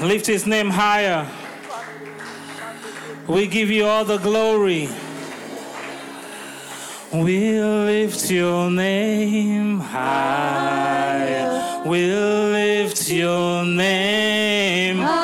Lift his name higher. We give you all the glory. We lift your name high. We lift your name high.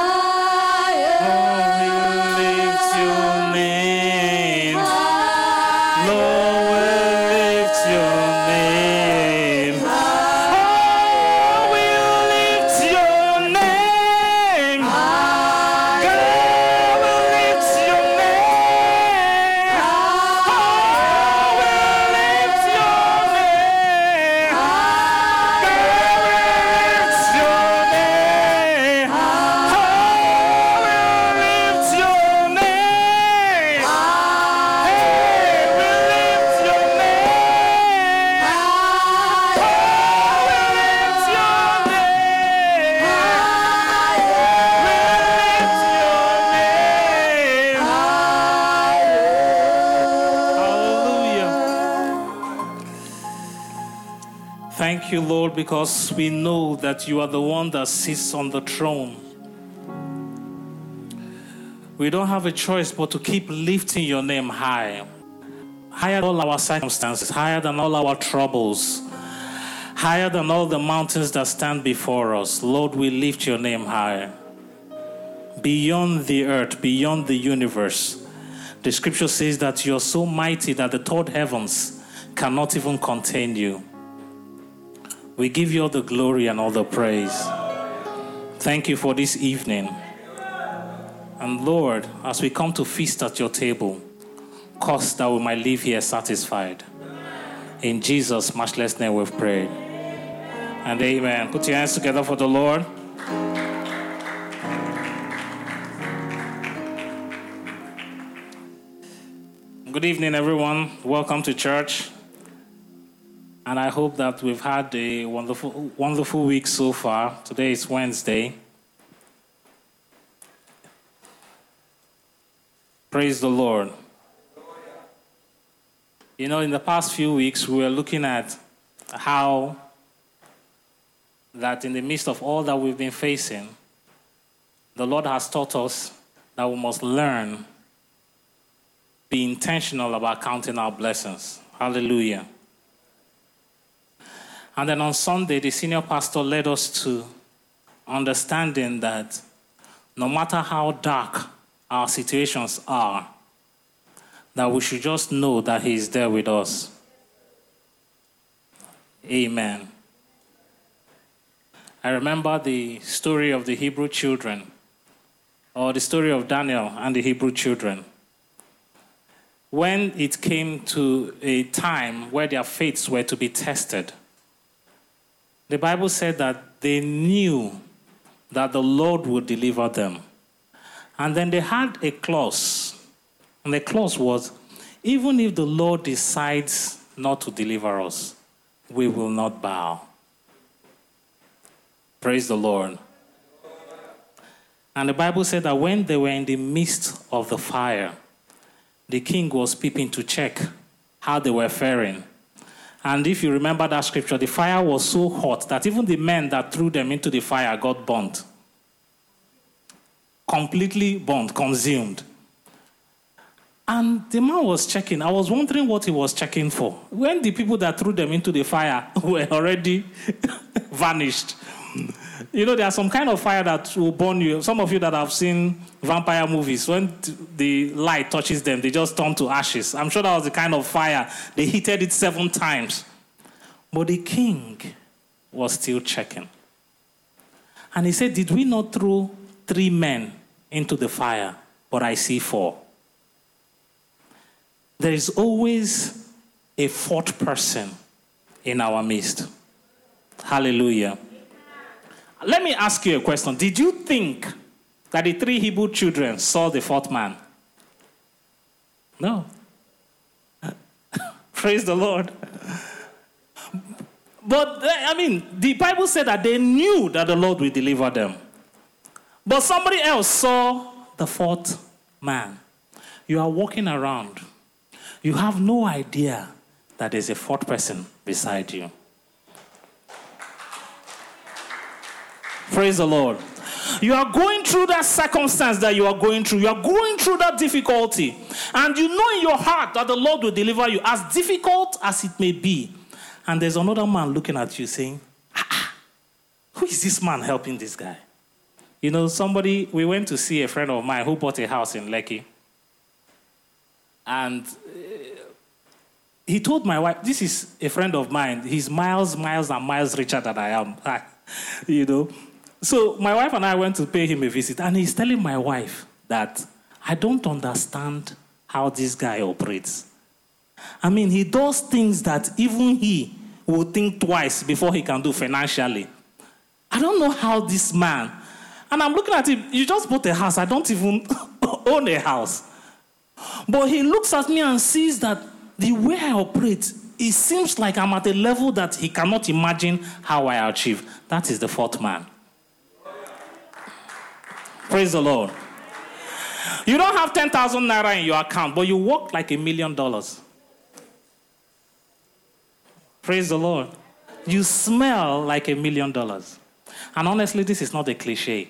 Because we know that you are the one that sits on the throne. We don't have a choice but to keep lifting your name high, higher than all our circumstances, higher than all our troubles, higher than all the mountains that stand before us. Lord, we lift your name high. Beyond the earth, beyond the universe, the scripture says that you're so mighty that the third heavens cannot even contain you. We give you all the glory and all the praise. Thank you for this evening. And Lord, as we come to feast at your table, cause that we might leave here satisfied. In Jesus' matchless name we've prayed. And amen. Put your hands together for the Lord. Good evening, everyone. Welcome to church. And I hope that we've had a wonderful, wonderful week so far. Today is Wednesday. Praise the Lord. You know, in the past few weeks, we were looking at how that in the midst of all that we've been facing, the Lord has taught us that we must learn, be intentional about counting our blessings. Hallelujah. And then on Sunday, the senior pastor led us to understanding that no matter how dark our situations are, that we should just know that He is there with us. Amen. I remember the story of the Hebrew children, or the story of Daniel and the Hebrew children. When it came to a time where their faiths were to be tested, the Bible said that they knew that the Lord would deliver them. And then they had a clause. And the clause was even if the Lord decides not to deliver us, we will not bow. Praise the Lord. And the Bible said that when they were in the midst of the fire, the king was peeping to check how they were faring. And if you remember that scripture, the fire was so hot that even the men that threw them into the fire got burnt. Completely burnt, consumed. And the man was checking. I was wondering what he was checking for. When the people that threw them into the fire were already vanished. You know, there's some kind of fire that will burn you. Some of you that have seen vampire movies, when the light touches them, they just turn to ashes. I'm sure that was the kind of fire. They heated it seven times. But the king was still checking. And he said, Did we not throw three men into the fire, but I see four? There is always a fourth person in our midst. Hallelujah. Let me ask you a question. Did you think that the three Hebrew children saw the fourth man? No. Praise the Lord. But, I mean, the Bible said that they knew that the Lord will deliver them. But somebody else saw the fourth man. You are walking around, you have no idea that there's a fourth person beside you. Praise the Lord. You are going through that circumstance that you are going through. You are going through that difficulty. And you know in your heart that the Lord will deliver you, as difficult as it may be. And there's another man looking at you saying, ah, ah Who is this man helping this guy? You know, somebody, we went to see a friend of mine who bought a house in Lekki. And uh, he told my wife, This is a friend of mine. He's miles, miles, and miles richer than I am. you know. So my wife and I went to pay him a visit, and he's telling my wife that I don't understand how this guy operates. I mean, he does things that even he will think twice before he can do financially. I don't know how this man, and I'm looking at him, you just bought a house. I don't even own a house. But he looks at me and sees that the way I operate, it seems like I'm at a level that he cannot imagine how I achieve. That is the fourth man. Praise the Lord. You don't have 10,000 naira in your account, but you work like a million dollars. Praise the Lord. You smell like a million dollars. And honestly, this is not a cliche.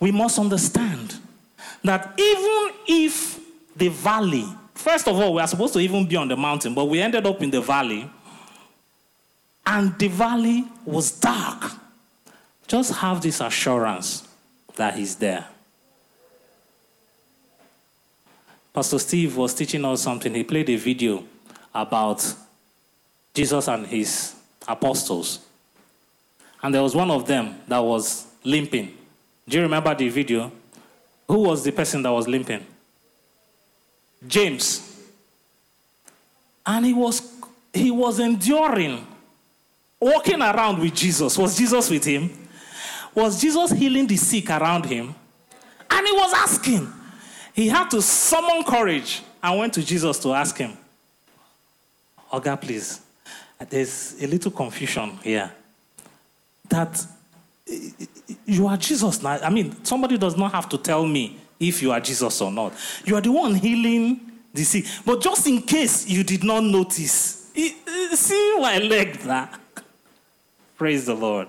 We must understand that even if the valley, first of all, we are supposed to even be on the mountain, but we ended up in the valley, and the valley was dark. Just have this assurance that He's there. Pastor Steve was teaching us something. He played a video about Jesus and his apostles. And there was one of them that was limping. Do you remember the video? Who was the person that was limping? James. And he was he was enduring walking around with Jesus. Was Jesus with him? Was Jesus healing the sick around him? And he was asking, he had to summon courage and went to Jesus to ask him, Oga, please, there's a little confusion here. That you are Jesus now. I mean, somebody does not have to tell me if you are Jesus or not. You are the one healing the sick. But just in case you did not notice, see my leg that. Praise the Lord.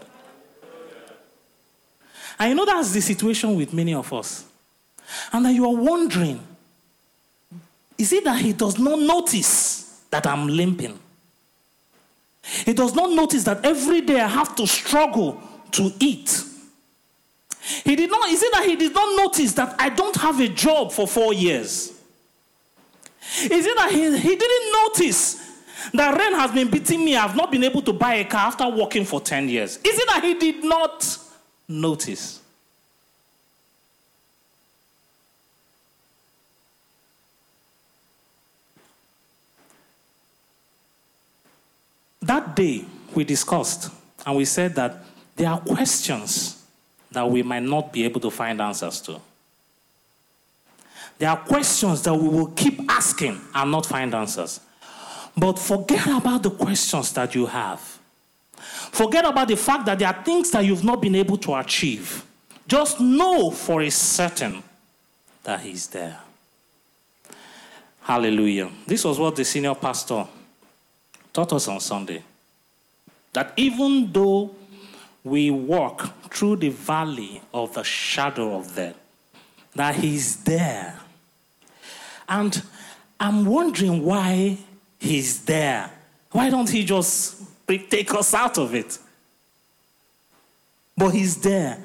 You know that's the situation with many of us and that you are wondering is it that he does not notice that I'm limping? He does not notice that every day I have to struggle to eat. He did not, is it that he did not notice that I don't have a job for four years? Is it that he, he didn't notice that rain has been beating me? I've not been able to buy a car after working for 10 years. Is it that he did not notice? That day, we discussed and we said that there are questions that we might not be able to find answers to. There are questions that we will keep asking and not find answers. But forget about the questions that you have. Forget about the fact that there are things that you've not been able to achieve. Just know for a certain that He's there. Hallelujah. This was what the senior pastor taught us on Sunday that even though we walk through the valley of the shadow of death, that He's there. And I'm wondering why He's there. Why don't He just take us out of it? But He's there,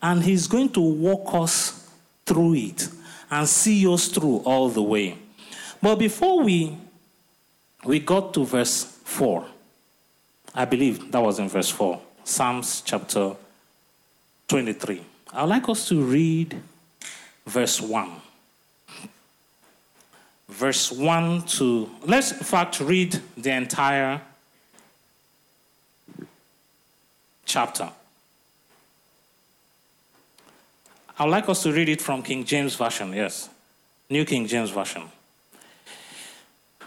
and He's going to walk us through it and see us through all the way. But before we we got to verse 4. I believe that was in verse 4. Psalms chapter 23. I'd like us to read verse 1. Verse 1 to, let's in fact read the entire chapter. I'd like us to read it from King James Version, yes. New King James Version.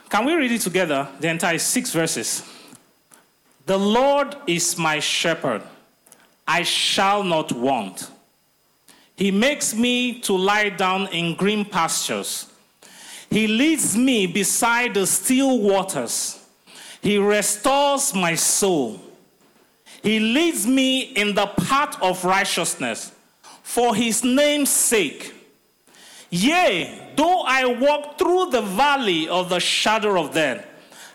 Can we read it together? The entire six verses. The Lord is my shepherd, I shall not want. He makes me to lie down in green pastures. He leads me beside the still waters. He restores my soul. He leads me in the path of righteousness for his name's sake. Yea, though I walk through the valley of the shadow of death,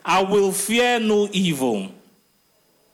I will fear no evil.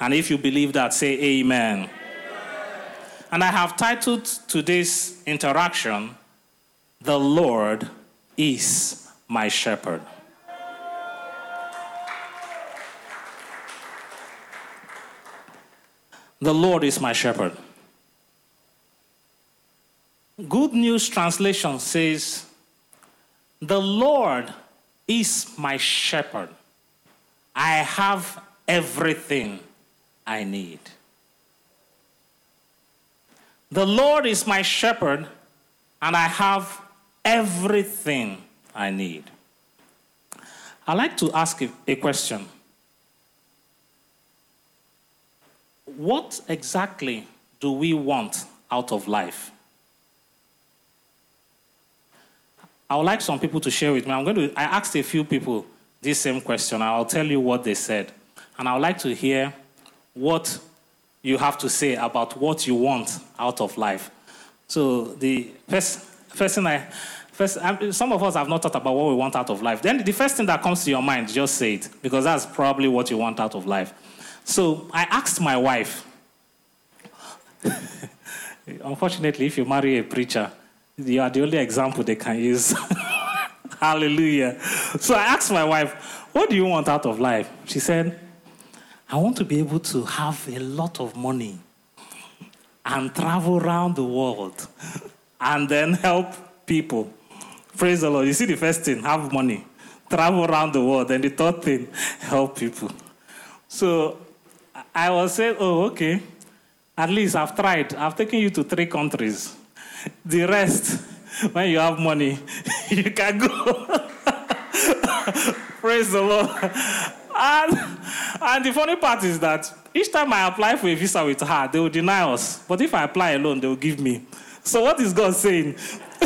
And if you believe that, say amen. amen. And I have titled to this interaction, the Lord is my shepherd. The Lord is my shepherd. Good News Translation says, The Lord is my shepherd. I have everything I need. The Lord is my shepherd, and I have everything I need. I'd like to ask a question. What exactly do we want out of life? I would like some people to share with me. I'm going to, I asked a few people this same question. I'll tell you what they said. And I would like to hear what you have to say about what you want out of life. So the first, first thing I, First, um, some of us have not thought about what we want out of life. Then the first thing that comes to your mind, just say it, because that's probably what you want out of life. So I asked my wife. Unfortunately, if you marry a preacher, you are the only example they can use. Hallelujah. So I asked my wife, What do you want out of life? She said, I want to be able to have a lot of money and travel around the world and then help people. Praise the Lord. You see the first thing, have money, travel around the world. And the third thing, help people. So I was saying, oh, okay. At least I've tried. I've taken you to three countries. The rest, when you have money, you can go. Praise the Lord. And, and the funny part is that each time I apply for a visa with her, they will deny us. But if I apply alone, they will give me. So what is God saying?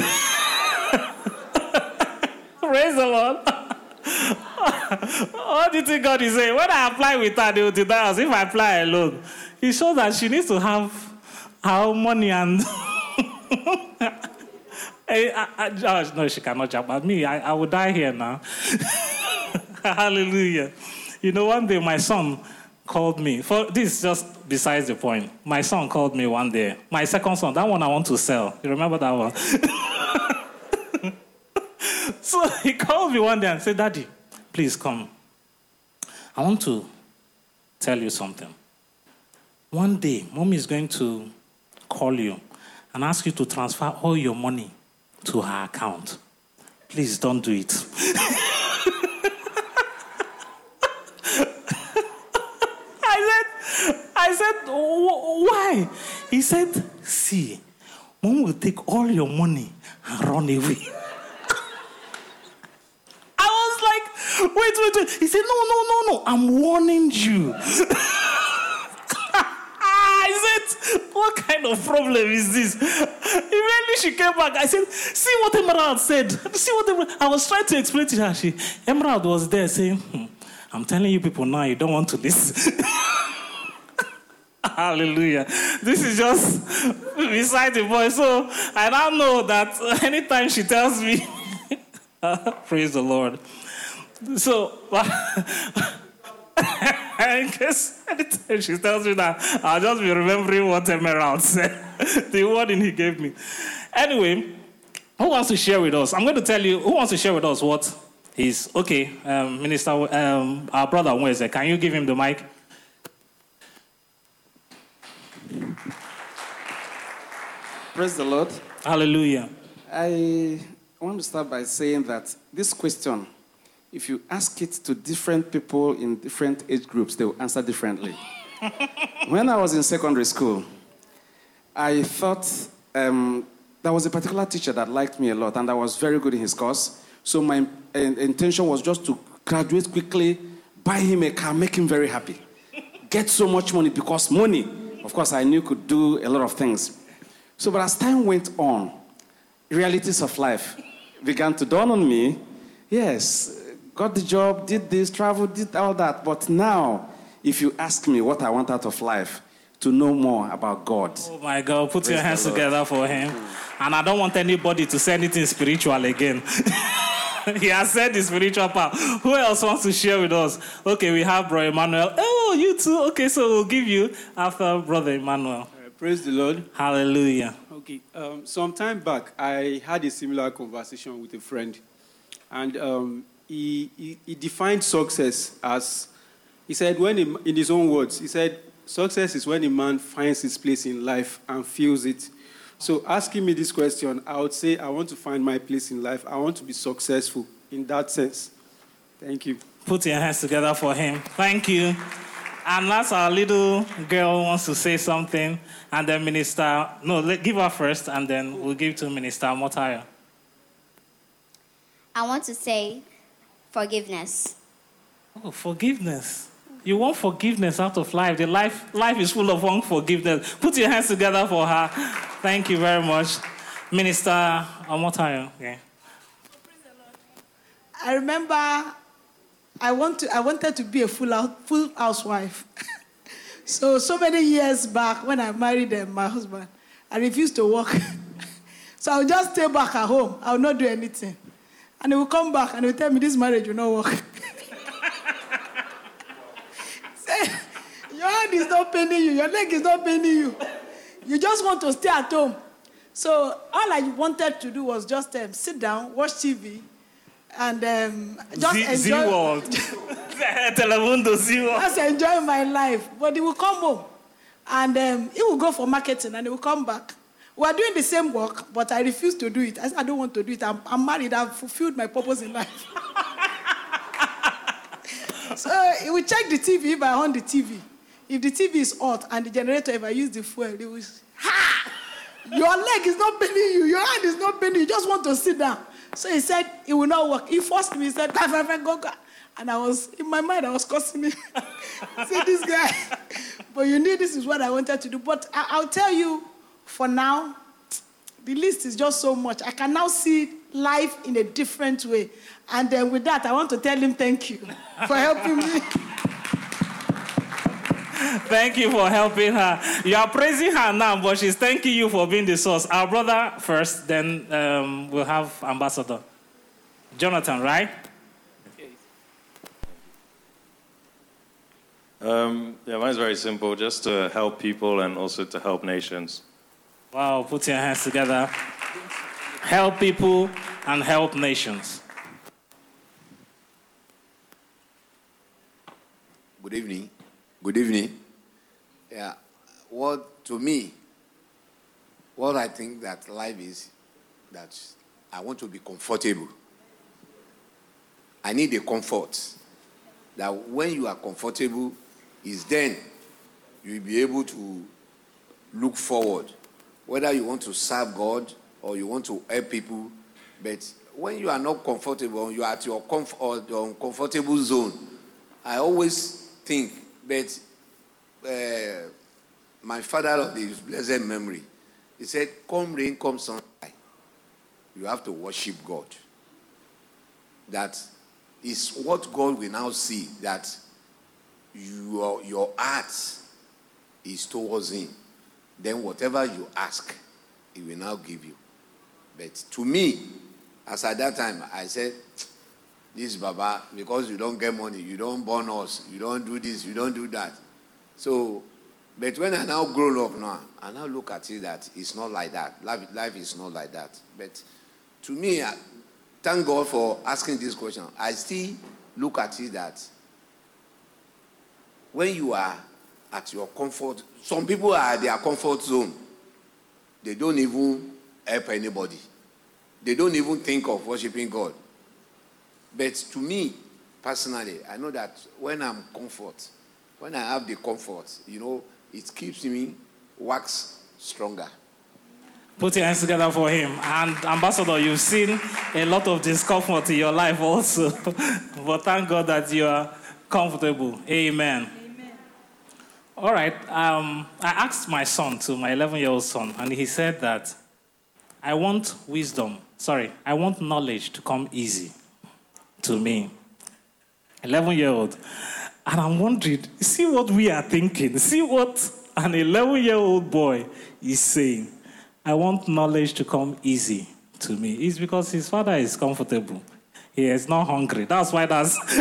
Praise the Lord. what do you think God is saying? When I apply with her, they will deny us. If I apply alone, He shows that she needs to have her money and. I, eh, I, I, oh, no, she cannot jump at me. I, I will die here now. Hallelujah. You know, one day my son called me. For this is just besides the point. My son called me one day. My second son, that one I want to sell. You remember that one? so he called me one day and said, Daddy, please come. I want to tell you something. One day, mommy is going to call you and ask you to transfer all your money to her account. Please don't do it. I said, I said, why? He said, see, mom will take all your money and run away. I was like, Wait, wait, wait. He said, no, no, no, no. I'm warning you. I said, what kind of problem is this? Immediately she came back. I said, see what Emerald said. See what Emerald... I was trying to explain to her. She, Emerald was there saying, hmm, I'm telling you people now, you don't want to listen. Hallelujah. This is just beside the boy. So I now know that anytime she tells me, praise the Lord. So, I guess anytime she tells me that, I'll just be remembering what Emerald said, the warning he gave me. Anyway, who wants to share with us? I'm going to tell you who wants to share with us what is okay. Um, Minister, um, our brother Wednesday, can you give him the mic? Praise the Lord. Hallelujah. I want to start by saying that this question if you ask it to different people in different age groups, they will answer differently. when I was in secondary school, I thought um, there was a particular teacher that liked me a lot, and I was very good in his course. So my uh, intention was just to graduate quickly, buy him a car, make him very happy, get so much money because money, of course, I knew could do a lot of things. So, but as time went on, realities of life began to dawn on me. Yes, got the job, did this, traveled, did all that. But now, if you ask me what I want out of life, to know more about God. Oh my God, put Praise your hands together for him. And I don't want anybody to say anything spiritual again. he has said the spiritual part. Who else wants to share with us? Okay, we have Brother Emmanuel. Oh, you too. Okay, so we'll give you after Brother Emmanuel. Uh, praise the Lord. Hallelujah. Okay, um, some time back, I had a similar conversation with a friend, and um, he, he, he, defined success as he said, when he, in his own words, he said, success is when a man finds his place in life and feels it. So, asking me this question, I would say, I want to find my place in life. I want to be successful in that sense. Thank you. Put your hands together for him. Thank you. And that's our little girl wants to say something, and then Minister, no, let, give her first, and then we'll give to Minister Motaya. I want to say forgiveness. Oh, forgiveness. You want forgiveness out of life. The life, life is full of unforgiveness. Put your hands together for her. Thank you very much. Minister Omotayo. Okay. I remember I, want to, I wanted to be a full, full housewife. so, so many years back when I married uh, my husband, I refused to work. so I would just stay back at home. I would not do anything. And he would come back and he would tell me, this marriage will not work. Say, your hand is not paining you. Your leg is not paining you. You just want to stay at home. So all I wanted to do was just um, sit down, watch TV, and um, just Z- enjoy. Zee World. Telemundo Zee World. Just enjoy my life. But he will come home and um, he will go for marketing and he will come back. We are doing the same work, but I refuse to do it. I said, I don't want to do it. I'm, I'm married. I've fulfilled my purpose in life. so he will check the TV if I on the TV. If the TV is hot and the generator, ever I use the fuel, he will, ha! Your leg is not bending you. Your hand is not bending you. Just want to sit down. So he said, it will not work. He forced me. He said, go, go, go, go. And I was, in my mind, I was cursing him. Say, this guy. but you knew this is what I wanted to do. But I, I'll tell you, for now, the list is just so much. I can now see life in a different way. And then with that, I want to tell him thank you for helping me. Thank you for helping her. You are praising her now, but she's thanking you for being the source. Our brother first, then um, we'll have Ambassador. Jonathan, right? Um, yeah, mine's very simple just to help people and also to help nations. Wow, put your hands together. Help people and help nations. Good evening. Good evening. Yeah, what to me, what I think that life is, that I want to be comfortable. I need a comfort. That when you are comfortable, is then you'll be able to look forward. Whether you want to serve God or you want to help people, but when you are not comfortable, you are at your, comf- or your uncomfortable zone. I always think but uh, my father of his blessed memory, he said, Come rain, come sunshine. You have to worship God. That is what God will now see that your, your heart is towards Him. Then whatever you ask, He will now give you. But to me, as at that time, I said, this Baba, because you don't get money, you don't burn us, you don't do this, you don't do that. So, but when I now grown up now, I now look at it that it's not like that. Life, life is not like that. But to me, thank God for asking this question. I still look at it that when you are at your comfort, some people are at their comfort zone. They don't even help anybody. They don't even think of worshiping God. But to me, personally, I know that when I'm comfort, when I have the comfort, you know, it keeps me wax stronger. Put your hands together for him. And Ambassador, you've seen a lot of discomfort in your life also. but thank God that you are comfortable. Amen. Amen. All right. Um, I asked my son, to my 11 year old son, and he said that I want wisdom. Sorry, I want knowledge to come easy to me. 11 year old. And I'm wondering, see what we are thinking. See what an 11 year old boy is saying. I want knowledge to come easy to me. It's because his father is comfortable. He is not hungry. That's why that's.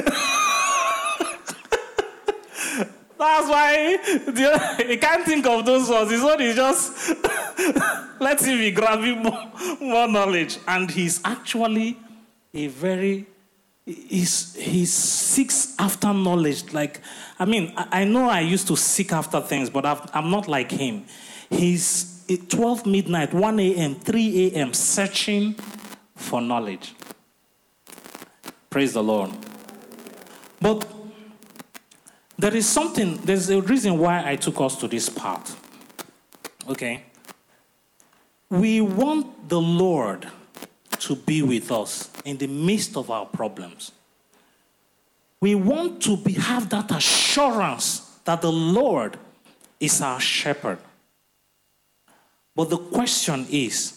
that's why he can't think of those words. His word is just let him be grabbing more, more knowledge. And he's actually a very he's, he seeks after knowledge. Like, I mean, I, I know I used to seek after things, but i am not like him. He's 12 midnight, 1 a.m., 3 a.m., searching for knowledge. Praise the Lord. But there is something, there's a reason why I took us to this part. Okay? We want the Lord to be with us in the midst of our problems. We want to be, have that assurance that the Lord is our shepherd. But the question is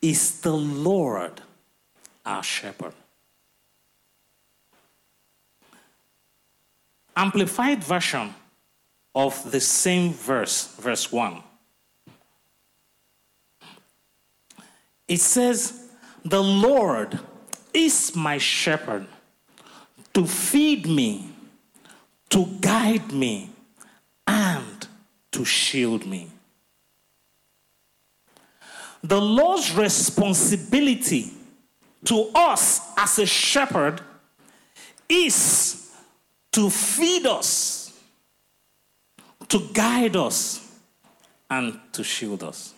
is the Lord our shepherd? Amplified version of the same verse, verse 1. It says, The Lord is my shepherd to feed me, to guide me, and to shield me. The Lord's responsibility to us as a shepherd is to feed us, to guide us, and to shield us.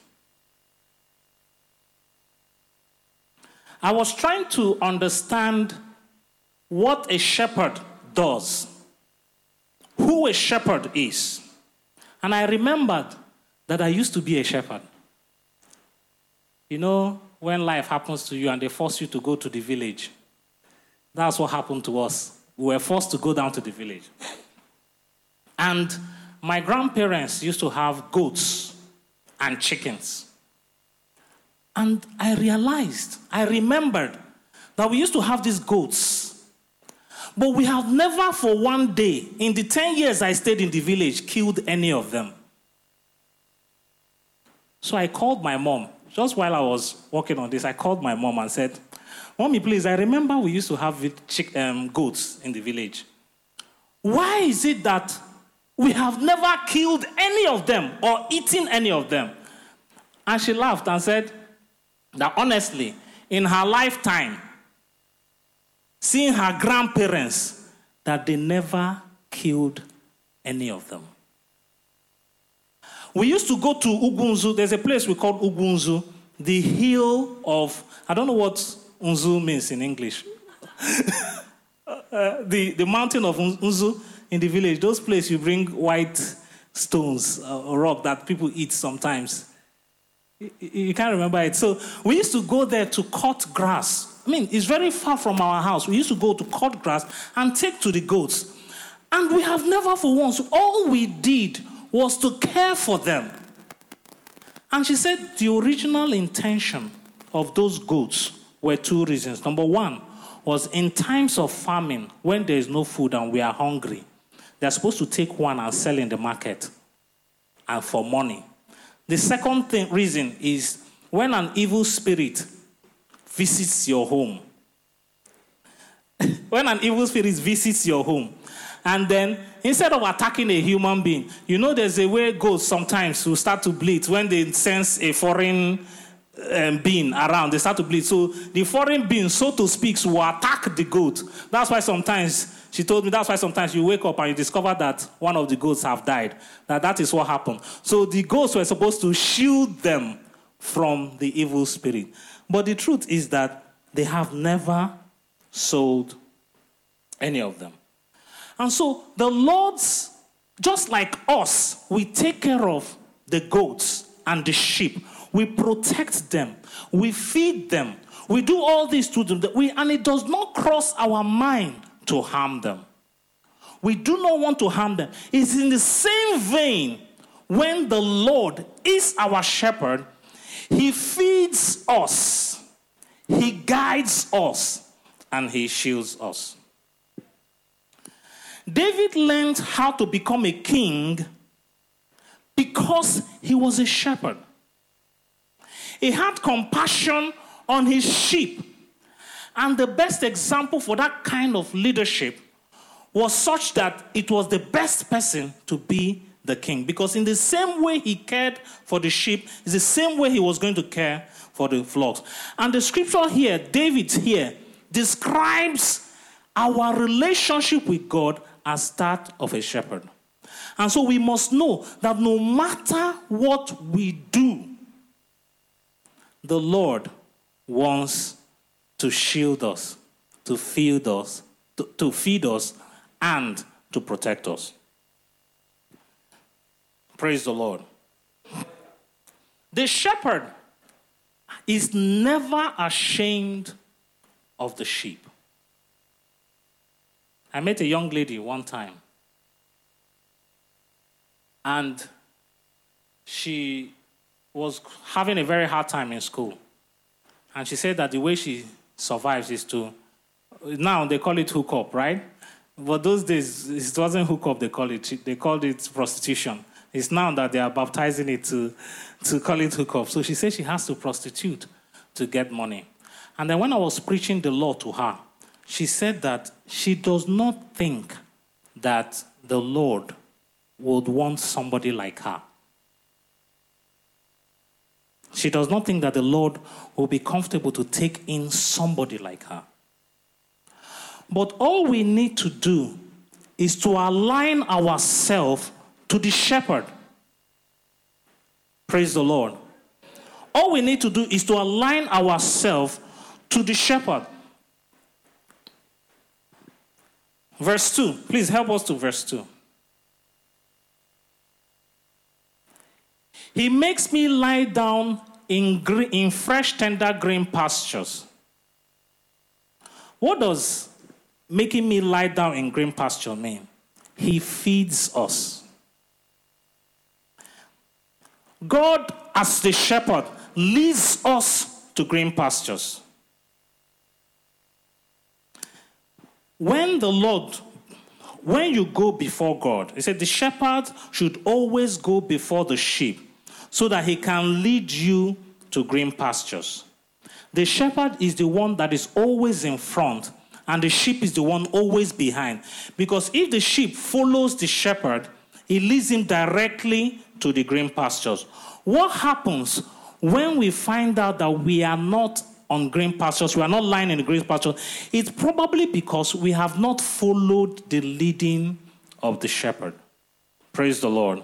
I was trying to understand what a shepherd does, who a shepherd is. And I remembered that I used to be a shepherd. You know, when life happens to you and they force you to go to the village, that's what happened to us. We were forced to go down to the village. And my grandparents used to have goats and chickens. And I realized, I remembered that we used to have these goats. But we have never, for one day, in the 10 years I stayed in the village, killed any of them. So I called my mom just while I was working on this, I called my mom and said, Mommy, please, I remember we used to have um, goats in the village. Why is it that we have never killed any of them or eaten any of them? And she laughed and said that honestly, in her lifetime, seeing her grandparents, that they never killed any of them. We used to go to Ugunzu. There's a place we call Ugunzu, the hill of, I don't know what Unzu means in English. uh, the, the mountain of Unzu in the village, those places you bring white stones, uh, rock that people eat sometimes. You, can't remember it. So we used to go there to cut grass. I mean, it's very far from our house. We used to go to cut grass and take to the goats. And we have never for once, all we did was to care for them. And she said the original intention of those goats were two reasons. Number one was in times of famine, when there is no food and we are hungry, they're supposed to take one and sell in the market and for money. The second thing, reason is when an evil spirit visits your home. when an evil spirit visits your home, and then instead of attacking a human being, you know, there's a way goats sometimes will start to bleed when they sense a foreign um, being around. They start to bleed. So the foreign being, so to speak, will attack the goat. That's why sometimes she told me that's why sometimes you wake up and you discover that one of the goats have died. That that is what happened. So the goats were supposed to shield them from the evil spirit. But the truth is that they have never sold any of them. And so the Lord's, just like us, we take care of the goats and the sheep. we protect them, we feed them, we do all this to them, we, and it does not cross our mind to harm them. We do not want to harm them. It's in the same vein when the Lord is our shepherd, he feeds us, he guides us, and he shields us. David learned how to become a king because he was a shepherd. He had compassion on his sheep. And the best example for that kind of leadership was such that it was the best person to be the king. Because in the same way he cared for the sheep, is the same way he was going to care for the flocks. And the scripture here, David here, describes our relationship with God as that of a shepherd. And so we must know that no matter what we do, the Lord wants to shield us, to feed us, to, to feed us, and to protect us. Praise the Lord. The shepherd is never ashamed of the sheep. I met a young lady one time, and she was having a very hard time in school. And she said that the way she survives is to, now they call it hook up, right? But those days, it wasn't hook up, they call it. They called it prostitution. It's now that they are baptizing it to, to call it hook up. So she says she has to prostitute to get money. And then when I was preaching the law to her, she said that she does not think that the Lord would want somebody like her. She does not think that the Lord will be comfortable to take in somebody like her. But all we need to do is to align ourselves to the shepherd. Praise the Lord. All we need to do is to align ourselves to the shepherd. Verse 2. Please help us to verse 2. He makes me lie down in, green, in fresh, tender green pastures. What does making me lie down in green pasture mean? He feeds us. God, as the shepherd, leads us to green pastures. When the Lord, when you go before God, he said the shepherd should always go before the sheep so that he can lead you to green pastures. The shepherd is the one that is always in front, and the sheep is the one always behind. Because if the sheep follows the shepherd, he leads him directly to the green pastures. What happens when we find out that we are not on green pastures, we are not lying in the green pastures? It's probably because we have not followed the leading of the shepherd. Praise the Lord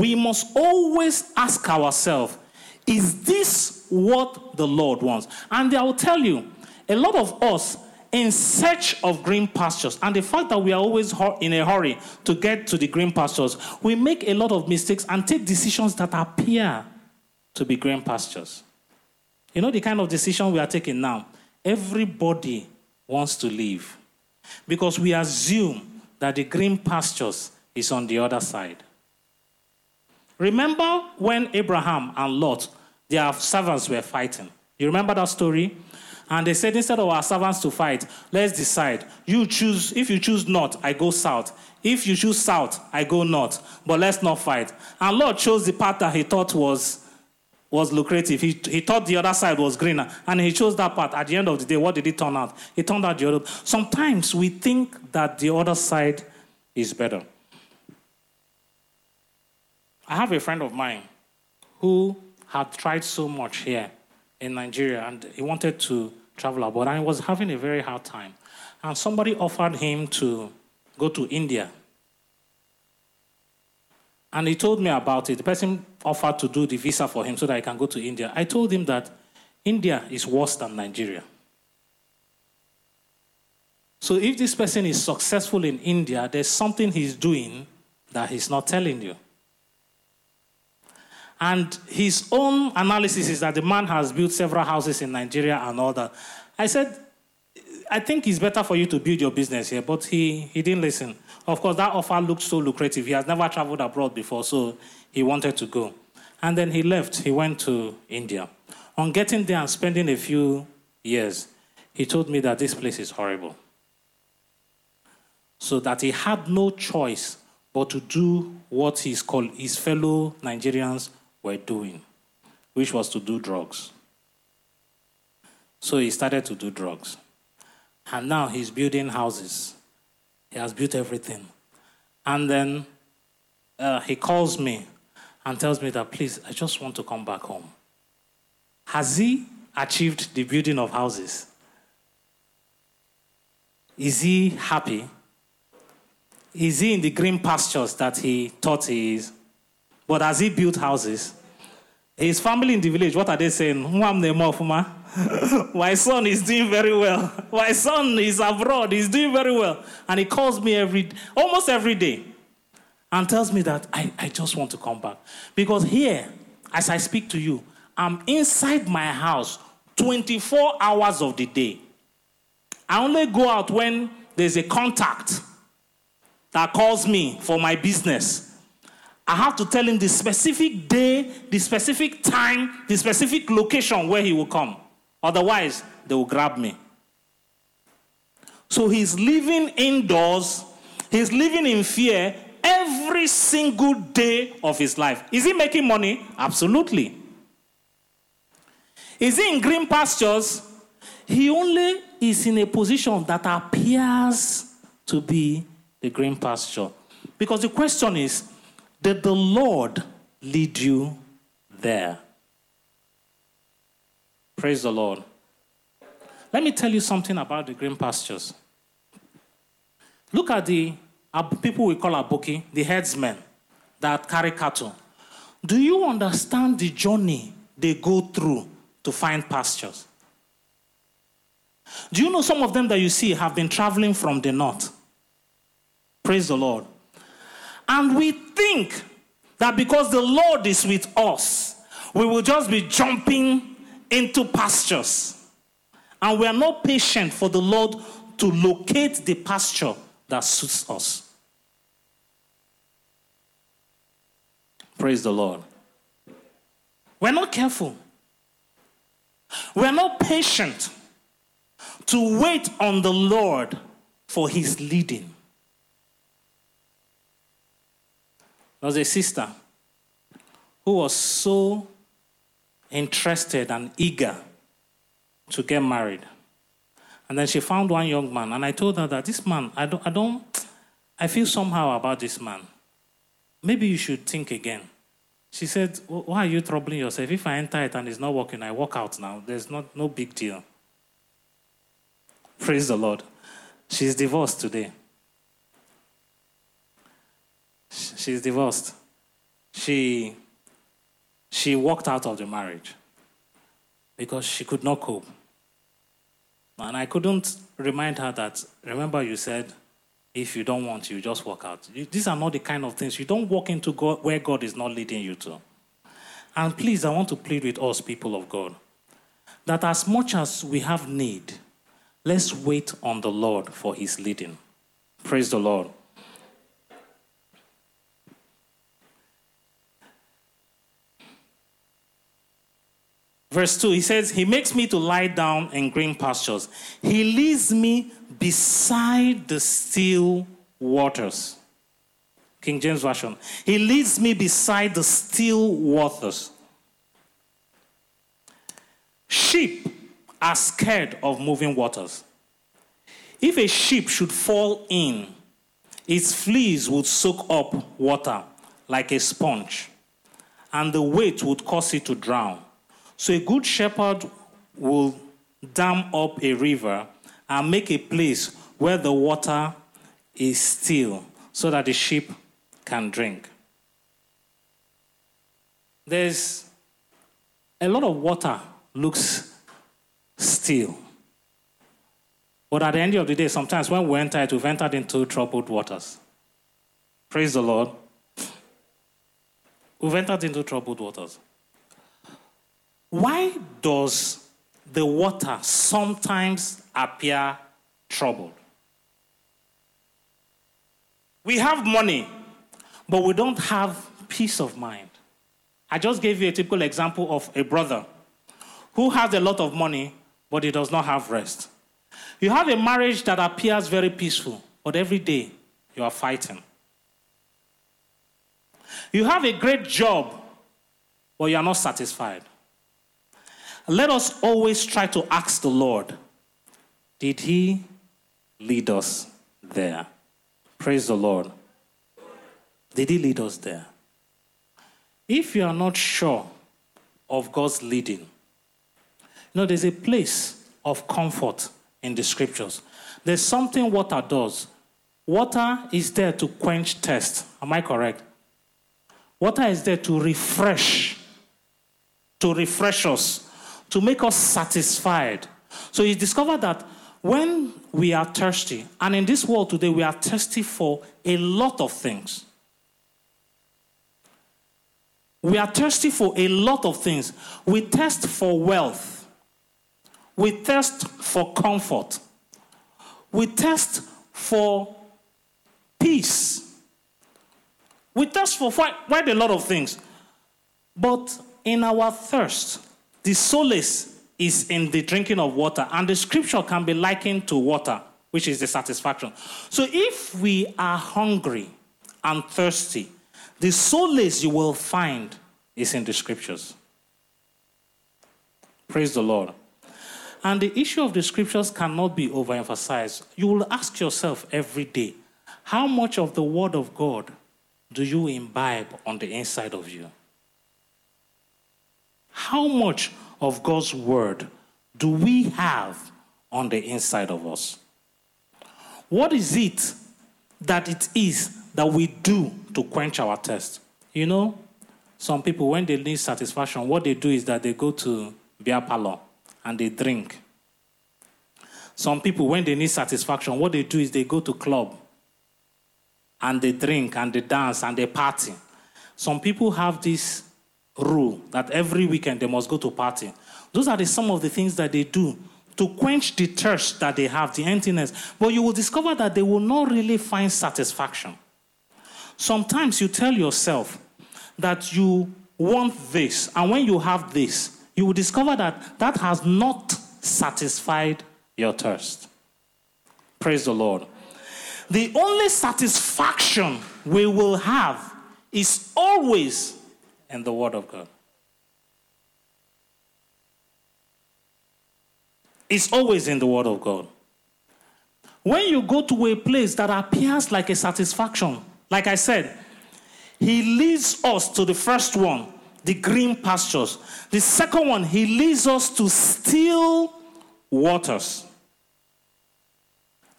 we must always ask ourselves is this what the Lord wants? And I will tell you, a lot of us in search of green pastures, and the fact that we are always in a hurry to get to the green pastures, we make a lot of mistakes and take decisions that appear to be green pastures. You know the kind of decision we are taking now? Everybody wants to leave because we assume that the green pastures is on the other side. Remember when Abraham and Lot, their servants, were fighting? You remember that story? And they said, instead of our servants to fight, let's decide. You choose, if you choose north, I go south. If you choose south, I go north. But let's not fight. And Lot chose the path that he thought was, was lucrative. He, he thought the other side was greener. And he chose that path. At the end of the day, what did it turn out? It turned out the other. Sometimes we think that the other side is better. I have a friend of mine who had tried so much here in Nigeria and he wanted to travel abroad and he was having a very hard time. And somebody offered him to go to India. And he told me about it. The person offered to do the visa for him so that he can go to India. I told him that India is worse than Nigeria. So if this person is successful in India, there's something he's doing that he's not telling you. And his own analysis is that the man has built several houses in Nigeria and all that. I said, I think it's better for you to build your business here, but he, he didn't listen. Of course, that offer looked so lucrative. He has never traveled abroad before, so he wanted to go. And then he left. He went to India. On getting there and spending a few years, he told me that this place is horrible. So that he had no choice but to do what his, called, his fellow Nigerians were doing, which was to do drugs. So he started to do drugs. And now he's building houses. He has built everything. And then uh, he calls me and tells me that, please, I just want to come back home. Has he achieved the building of houses? Is he happy? Is he in the green pastures that he thought he is? But has he built houses? His family in the village, what are they saying? My son is doing very well. My son is abroad. He's doing very well. And he calls me every, almost every day and tells me that I, I just want to come back. Because here, as I speak to you, I'm inside my house 24 hours of the day. I only go out when there's a contact that calls me for my business. I have to tell him the specific day, the specific time, the specific location where he will come. Otherwise, they will grab me. So he's living indoors, he's living in fear every single day of his life. Is he making money? Absolutely. Is he in green pastures? He only is in a position that appears to be the green pasture. Because the question is did the Lord lead you there? Praise the Lord. Let me tell you something about the green pastures. Look at the uh, people we call aboki, the headsmen that carry cattle. Do you understand the journey they go through to find pastures? Do you know some of them that you see have been traveling from the north? Praise the Lord. And we think that because the Lord is with us, we will just be jumping into pastures. And we are not patient for the Lord to locate the pasture that suits us. Praise the Lord. We're not careful. We're not patient to wait on the Lord for his leading. There was a sister who was so interested and eager to get married. And then she found one young man, and I told her that this man, I don't, I don't, I feel somehow about this man. Maybe you should think again. She said, Why are you troubling yourself? If I enter it and it's not working, I walk out now. There's not, no big deal. Praise the Lord. She's divorced today. She's divorced. She, she walked out of the marriage because she could not cope. And I couldn't remind her that, remember, you said, if you don't want, you just walk out. These are not the kind of things. You don't walk into God where God is not leading you to. And please, I want to plead with us, people of God, that as much as we have need, let's wait on the Lord for his leading. Praise the Lord. Verse 2, he says, He makes me to lie down in green pastures. He leads me beside the still waters. King James Version. He leads me beside the still waters. Sheep are scared of moving waters. If a sheep should fall in, its fleas would soak up water like a sponge, and the weight would cause it to drown. So a good shepherd will dam up a river and make a place where the water is still so that the sheep can drink. There's a lot of water looks still. But at the end of the day, sometimes when we enter it, we've entered into troubled waters. Praise the Lord. we've entered into troubled waters. Why does the water sometimes appear troubled? We have money, but we don't have peace of mind. I just gave you a typical example of a brother who has a lot of money, but he does not have rest. You have a marriage that appears very peaceful, but every day you are fighting. You have a great job, but you are not satisfied. Let us always try to ask the Lord, did He lead us there? Praise the Lord. Did He lead us there? If you are not sure of God's leading, you know, there's a place of comfort in the scriptures. There's something water does. Water is there to quench thirst. Am I correct? Water is there to refresh, to refresh us, to make us satisfied. So you discover that when we are thirsty, and in this world today, we are thirsty for a lot of things. We are thirsty for a lot of things. We thirst for wealth. We thirst for comfort. We thirst for peace. We thirst for quite a lot of things. But in our thirst, the solace is in the drinking of water, and the scripture can be likened to water, which is the satisfaction. So if we are hungry and thirsty, the solace you will find is in the scriptures. Praise the Lord. And the issue of the scriptures cannot be overemphasized. You will ask yourself every day how much of the word of God do you imbibe on the inside of you? How much of God's word do we have on the inside of us? What is it that it is that we do to quench our thirst? You know, some people, when they need satisfaction, what they do is that they go to beer parlor and they drink. Some people, when they need satisfaction, what they do is they go to club and they drink and they dance and they party. Some people have this rule that every weekend they must go to party. Those are the, some of the things that they do to quench the thirst that they have, the emptiness. But you will discover that they will not really find satisfaction. Sometimes you tell yourself that you want this, and when you have this, you will discover that that has not satisfied your thirst. Praise the Lord. The only satisfaction we will have is always in the Word of God. It's always in the Word of God. When you go to a place that appears like a satisfaction, like I said, He leads us to the first one, the green pastures. The second one, He leads us to still waters.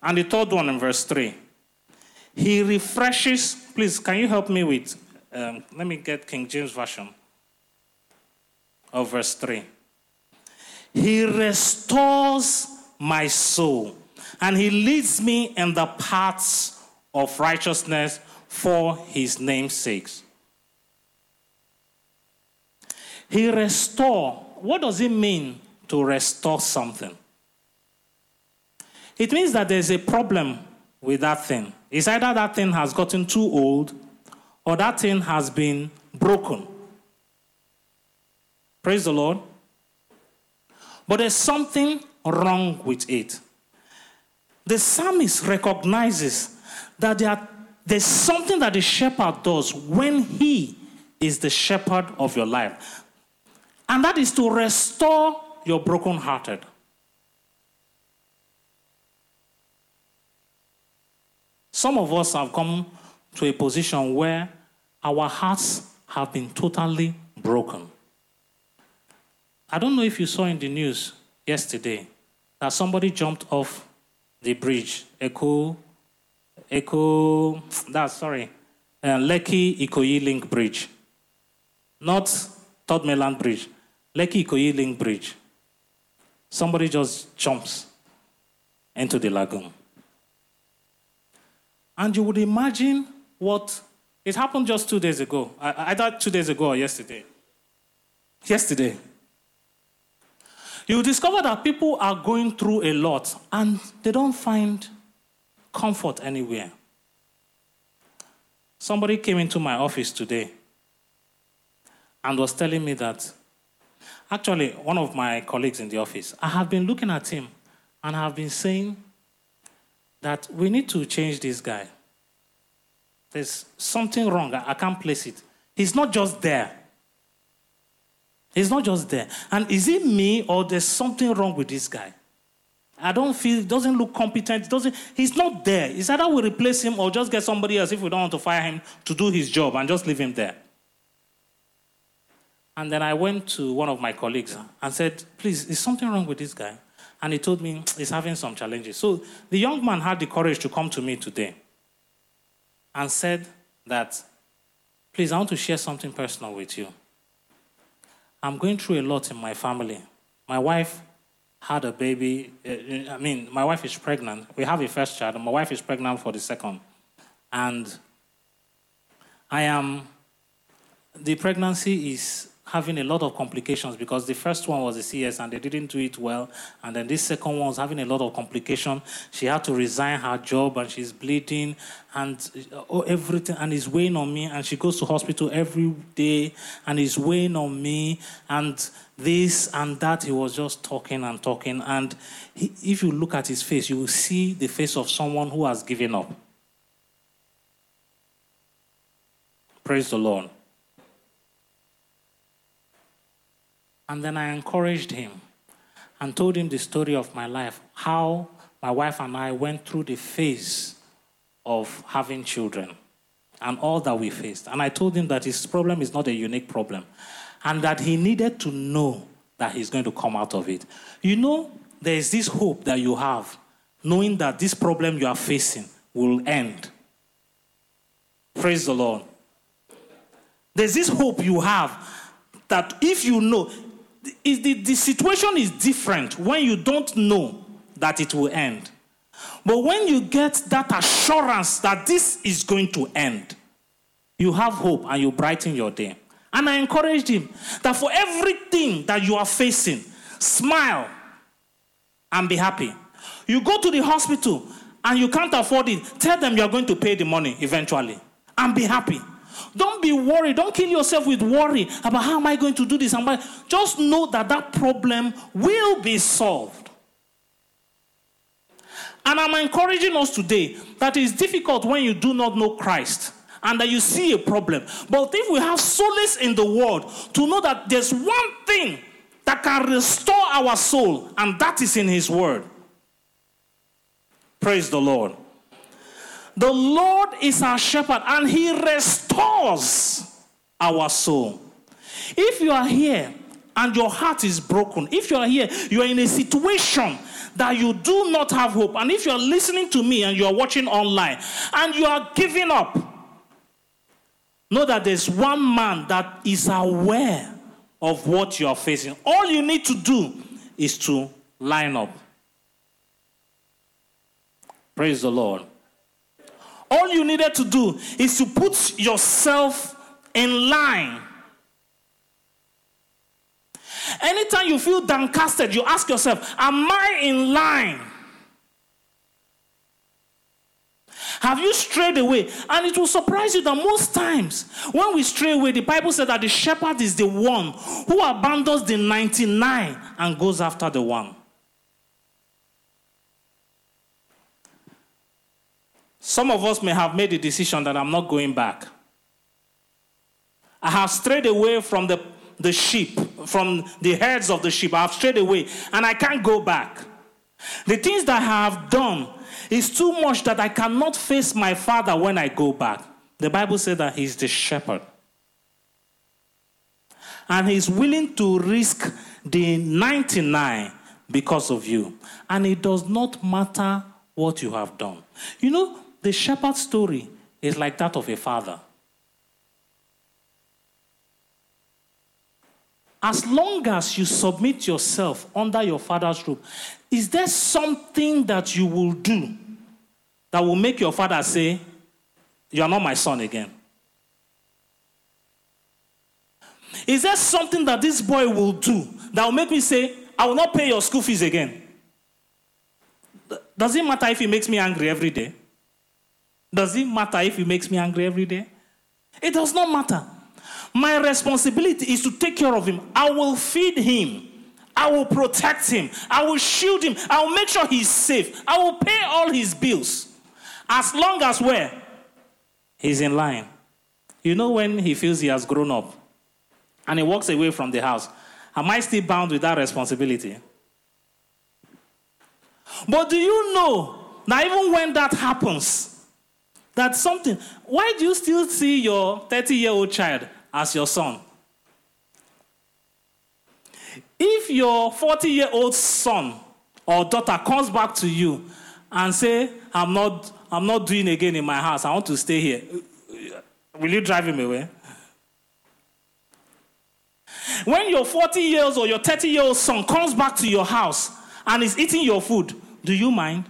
And the third one in verse 3, He refreshes. Please, can you help me with um, let me get King James Version of verse 3. He restores my soul and he leads me in the paths of righteousness for his name's sakes. He restore. What does it mean to restore something? It means that there's a problem with that thing. It's either that thing has gotten too old or that thing has been broken. Praise the Lord. But there's something wrong with it. The psalmist recognizes that there there's something that the shepherd does when he is the shepherd of your life, and that is to restore your brokenhearted. Some of us have come to a position where our hearts have been totally broken. I don't know if you saw in the news yesterday that somebody jumped off the bridge, Echo, Echo, that's sorry, uh, Lekki Ikoyi Link Bridge, not Third Mainland Bridge, Lekki Ikoyi Link Bridge. Somebody just jumps into the lagoon. And you would imagine what It happened just two days ago. I- Either two days ago or yesterday. Yesterday. You discover that people are going through a lot and they don't find comfort anywhere. Somebody came into my office today and was telling me that actually one of my colleagues in the office, I have been looking at him and I have been saying that we need to change this guy. There's something wrong. I can't place it. He's not just there. He's not just there. And is it me or there's something wrong with this guy? I don't feel, doesn't look competent. Doesn't, he's not there. It's either we replace him or just get somebody else if we don't want to fire him to do his job and just leave him there. And then I went to one of my colleagues and said, please, is something wrong with this guy? And he told me he's having some challenges. So the young man had the courage to come to me today and said that, please, I want to share something personal with you. I'm going through a lot in my family. My wife had a baby. uh, I mean, my wife is pregnant. We have a first child, and my wife is pregnant for the second. And I am, the pregnancy is having a lot of complications because the first one was a CS and they didn't do it well. And then this second one was having a lot of complication. She had to resign her job and she's bleeding and uh, oh, everything and it's weighing on me. And she goes to hospital every day and it's weighing on me. And this and that, he was just talking and talking. And he, if you look at his face, you will see the face of someone who has given up. Praise the Lord. And then I encouraged him and told him the story of my life, how my wife and I went through the phase of having children and all that we faced. And I told him that his problem is not a unique problem and that he needed to know that he's going to come out of it. You know, there is this hope that you have, knowing that this problem you are facing will end. Praise the Lord. There's this hope you have that if you know, is the, the situation is different when you don't know that it will end. But when you get that assurance that this is going to end, you have hope and you brighten your day. And I encouraged him that for everything that you are facing, smile and be happy. You go to the hospital and you can't afford it, tell them you are going to pay the money eventually and be happy. Don't be worried. Don't kill yourself with worry about how am I going to do this. I- Just know that that problem will be solved. And I'm encouraging us today that it's difficult when you do not know Christ and that you see a problem. But if we have solace in the word to know that there's one thing that can restore our soul, and that is in His word. Praise the Lord. The Lord is our shepherd and he restores our soul. If you are here and your heart is broken, if you are here, you are in a situation that you do not have hope, and if you are listening to me and you are watching online and you are giving up, know that there's one man that is aware of what you are facing. All you need to do is to line up. Praise the Lord. All you needed to do is to put yourself in line. Anytime you feel downcasted, you ask yourself, Am I in line? Have you strayed away? And it will surprise you that most times when we stray away, the Bible said that the shepherd is the one who abandons the 99 and goes after the one. Some of us may have made the decision that I'm not going back. I have strayed away from the, the sheep, from the herds of the sheep. I have strayed away and I can't go back. The things that I have done is too much that I cannot face my father when I go back. The Bible says that he's the shepherd. And he's willing to risk the 99 because of you. And it does not matter what you have done. You know, the shepherd story is like that of a father. As long as you submit yourself under your father's roof, is there something that you will do that will make your father say, You are not my son again? Is there something that this boy will do that will make me say, I will not pay your school fees again? Does it matter if he makes me angry every day? Does it matter if he makes me angry every day? It does not matter. My responsibility is to take care of him. I will feed him. I will protect him. I will shield him. I will make sure he's safe. I will pay all his bills. As long as where? He's in line. You know when he feels he has grown up and he walks away from the house, am I still bound with that responsibility? But do you know that even when that happens, that something, why do you still see your 30 year old child as your son? If your 40 year old son or daughter comes back to you and say, I'm not, I'm not doing again in my house, I want to stay here, will you drive him away? When your 40 years or your 30 year old son comes back to your house and is eating your food, do you mind?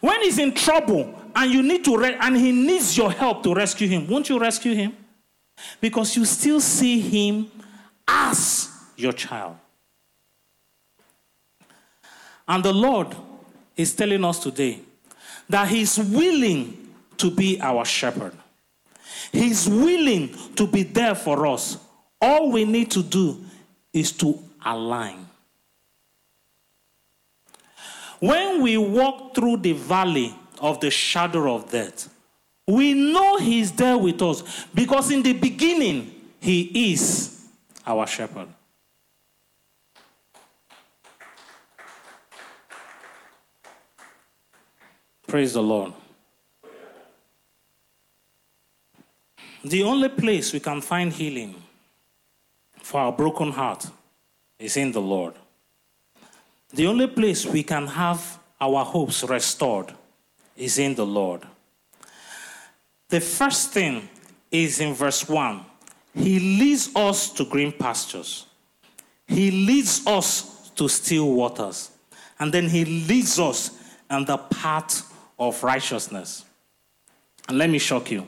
When he's in trouble and you need to re- and he needs your help to rescue him, won't you rescue him? Because you still see him as your child. And the Lord is telling us today that he's willing to be our shepherd. He's willing to be there for us. All we need to do is to align. When we walk through the valley of the shadow of death, we know He's there with us because in the beginning, He is our shepherd. Praise the Lord. The only place we can find healing for our broken heart is in the Lord. The only place we can have our hopes restored is in the Lord. The first thing is in verse 1 He leads us to green pastures, He leads us to still waters, and then He leads us on the path of righteousness. And let me shock you.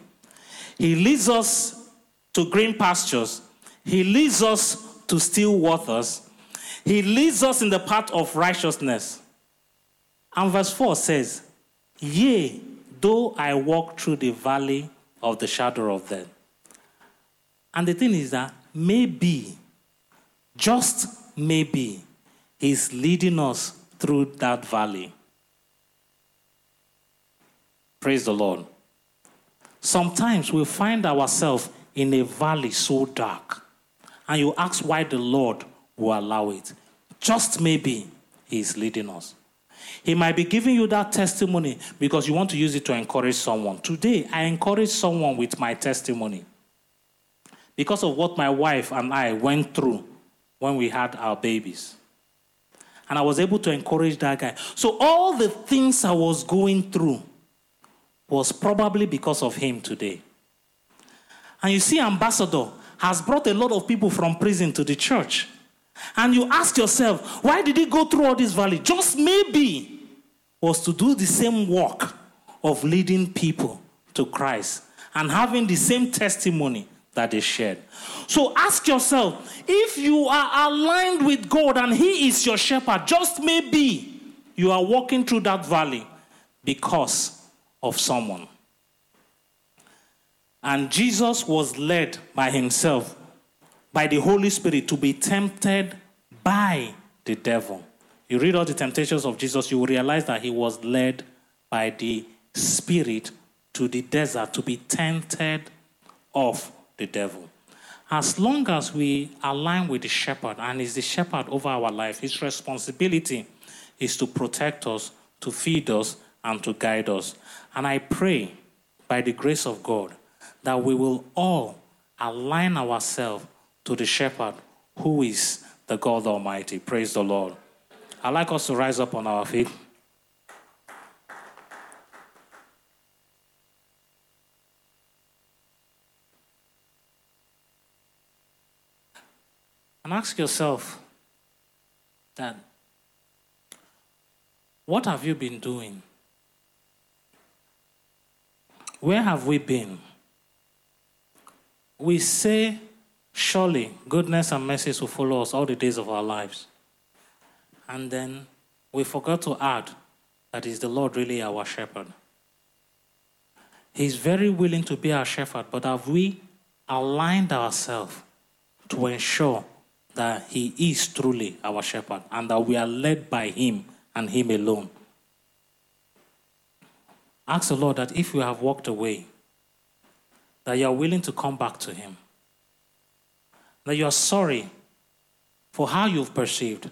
He leads us to green pastures, He leads us to still waters, He leads us in the path of righteousness. And verse 4 says, Yea, though I walk through the valley of the shadow of death. And the thing is that maybe, just maybe, He's leading us through that valley. Praise the Lord. Sometimes we find ourselves in a valley so dark, and you ask why the Lord will allow it. Just maybe He's leading us. He might be giving you that testimony because you want to use it to encourage someone. Today, I encourage someone with my testimony because of what my wife and I went through when we had our babies. And I was able to encourage that guy. So, all the things I was going through was probably because of him today. And you see, Ambassador has brought a lot of people from prison to the church. And you ask yourself, why did he go through all this valley? Just maybe was to do the same work of leading people to Christ and having the same testimony that they shared. So ask yourself if you are aligned with God and He is your shepherd, just maybe you are walking through that valley because of someone. And Jesus was led by Himself by the Holy Spirit to be tempted by the devil. You read all the temptations of Jesus, you will realize that he was led by the Spirit to the desert to be tempted of the devil. As long as we align with the shepherd and is the shepherd over our life, his responsibility is to protect us, to feed us, and to guide us. And I pray by the grace of God that we will all align ourselves to the shepherd who is the God Almighty. Praise the Lord. I'd like us to rise up on our feet. And ask yourself that what have you been doing? Where have we been? we say, Surely goodness and mercy will follow us all the days of our lives. And then we forgot to add that is the Lord really our shepherd. He's very willing to be our shepherd, but have we aligned ourselves to ensure that He is truly our shepherd and that we are led by Him and Him alone? Ask the Lord that if you have walked away, that you are willing to come back to Him that you are sorry for how you've perceived.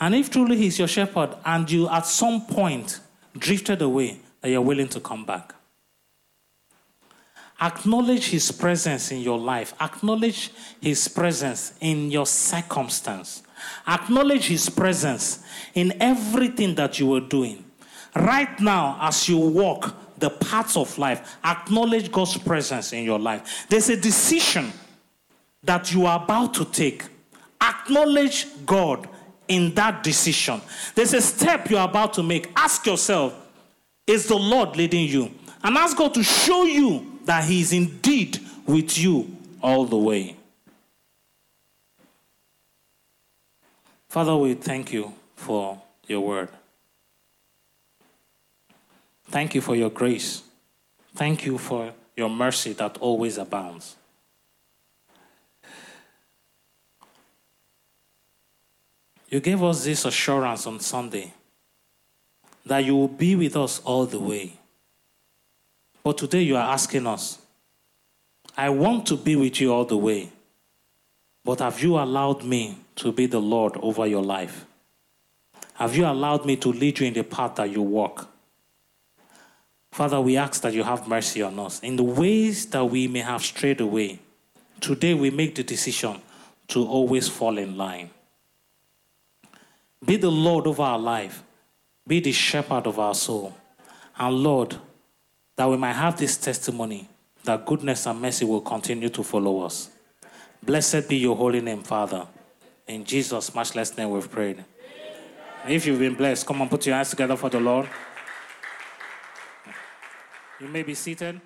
And if truly He's your shepherd and you at some point drifted away, that you're willing to come back. Acknowledge His presence in your life, acknowledge His presence in your circumstance, acknowledge His presence in everything that you are doing. Right now, as you walk the paths of life, acknowledge God's presence in your life. There's a decision that you are about to take, acknowledge God in that decision. There's a step you're about to make. Ask yourself, is the Lord leading you? And ask God to show you that He is indeed with you all the way. Father, we thank you for your word. Thank you for your grace. Thank you for your mercy that always abounds. You gave us this assurance on Sunday that you will be with us all the way. But today you are asking us, I want to be with you all the way, but have you allowed me to be the Lord over your life? Have you allowed me to lead you in the path that you walk? Father, we ask that you have mercy on us. In the ways that we may have strayed away, today we make the decision to always fall in line. Be the Lord of our life. Be the shepherd of our soul. And Lord, that we might have this testimony that goodness and mercy will continue to follow us. Blessed be your holy name, Father. In Jesus' matchless name we've prayed. If you've been blessed, come and put your hands together for the Lord. You may be seated.